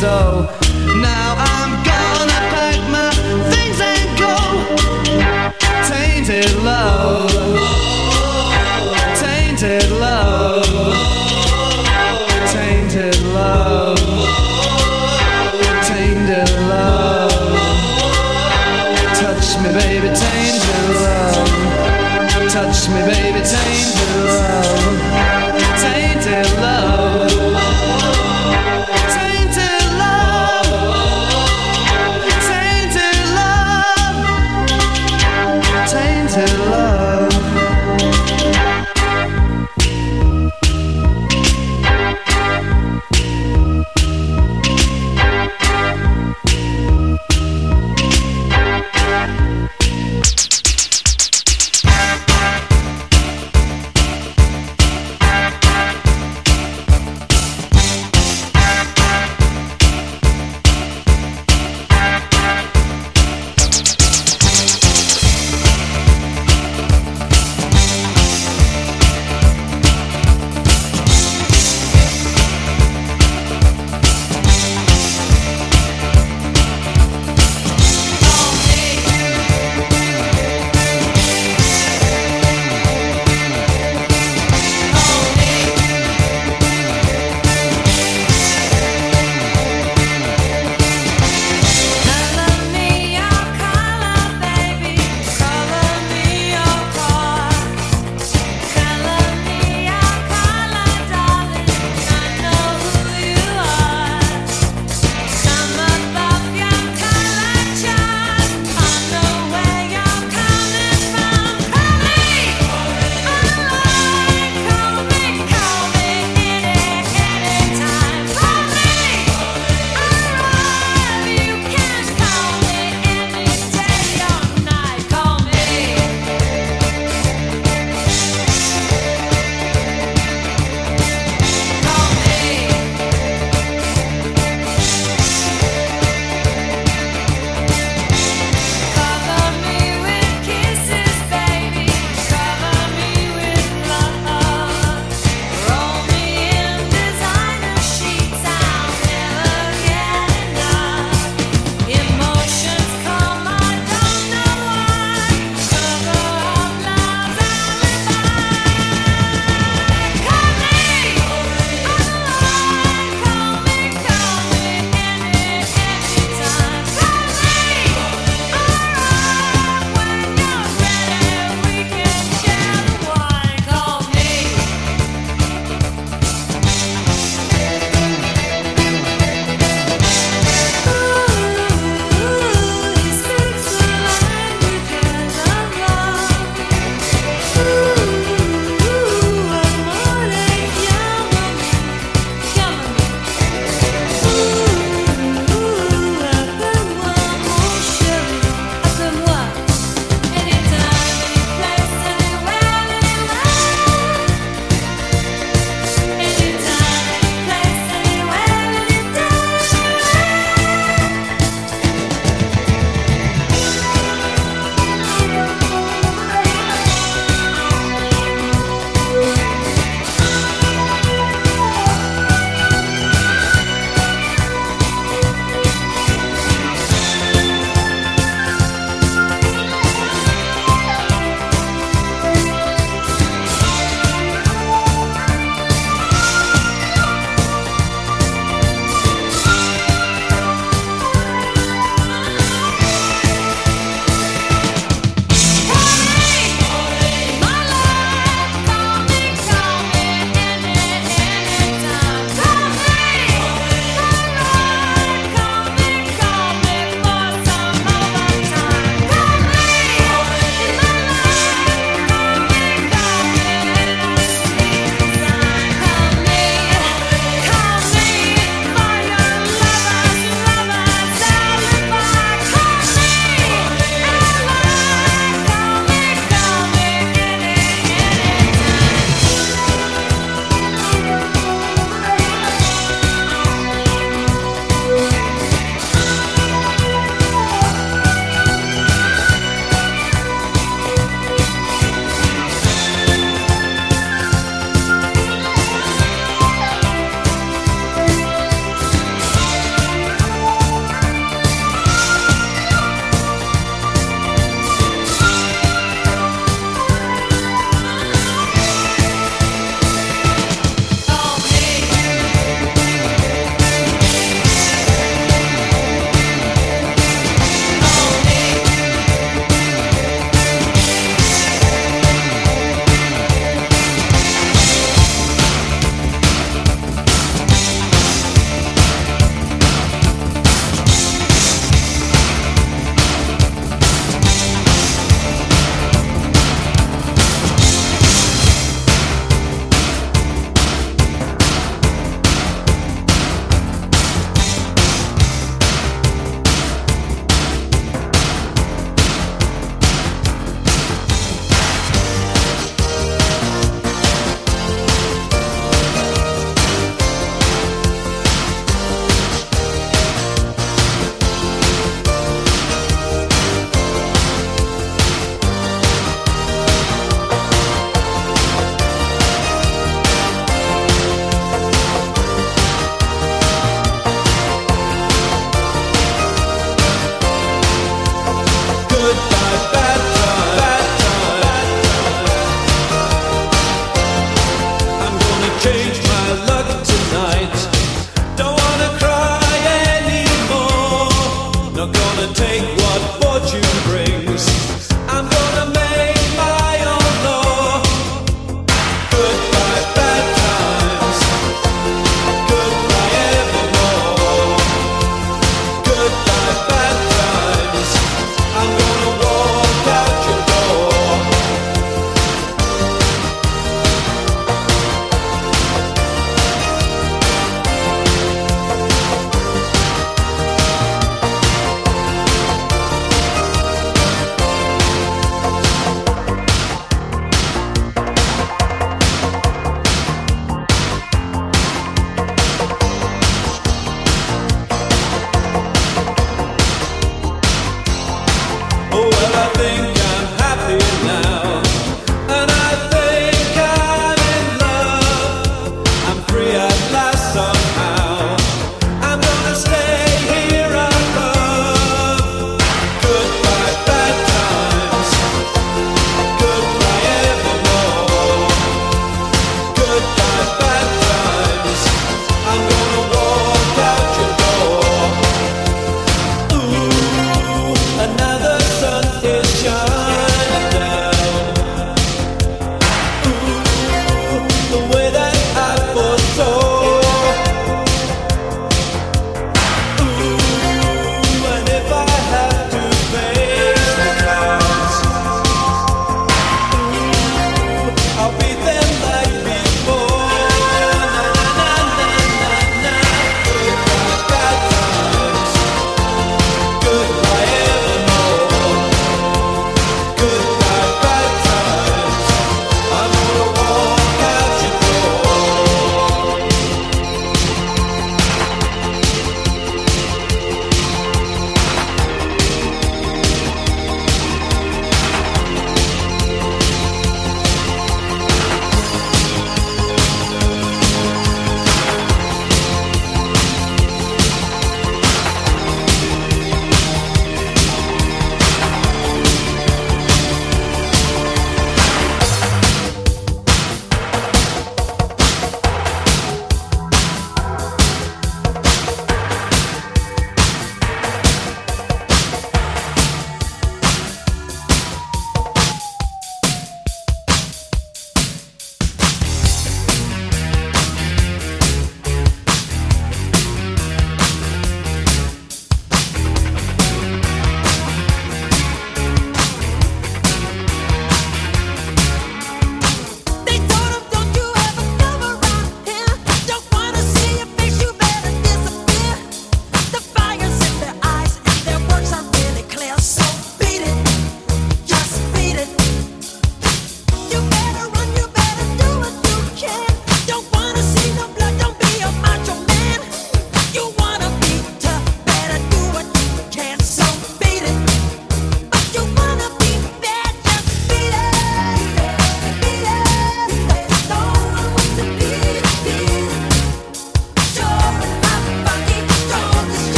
so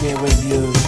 share with you.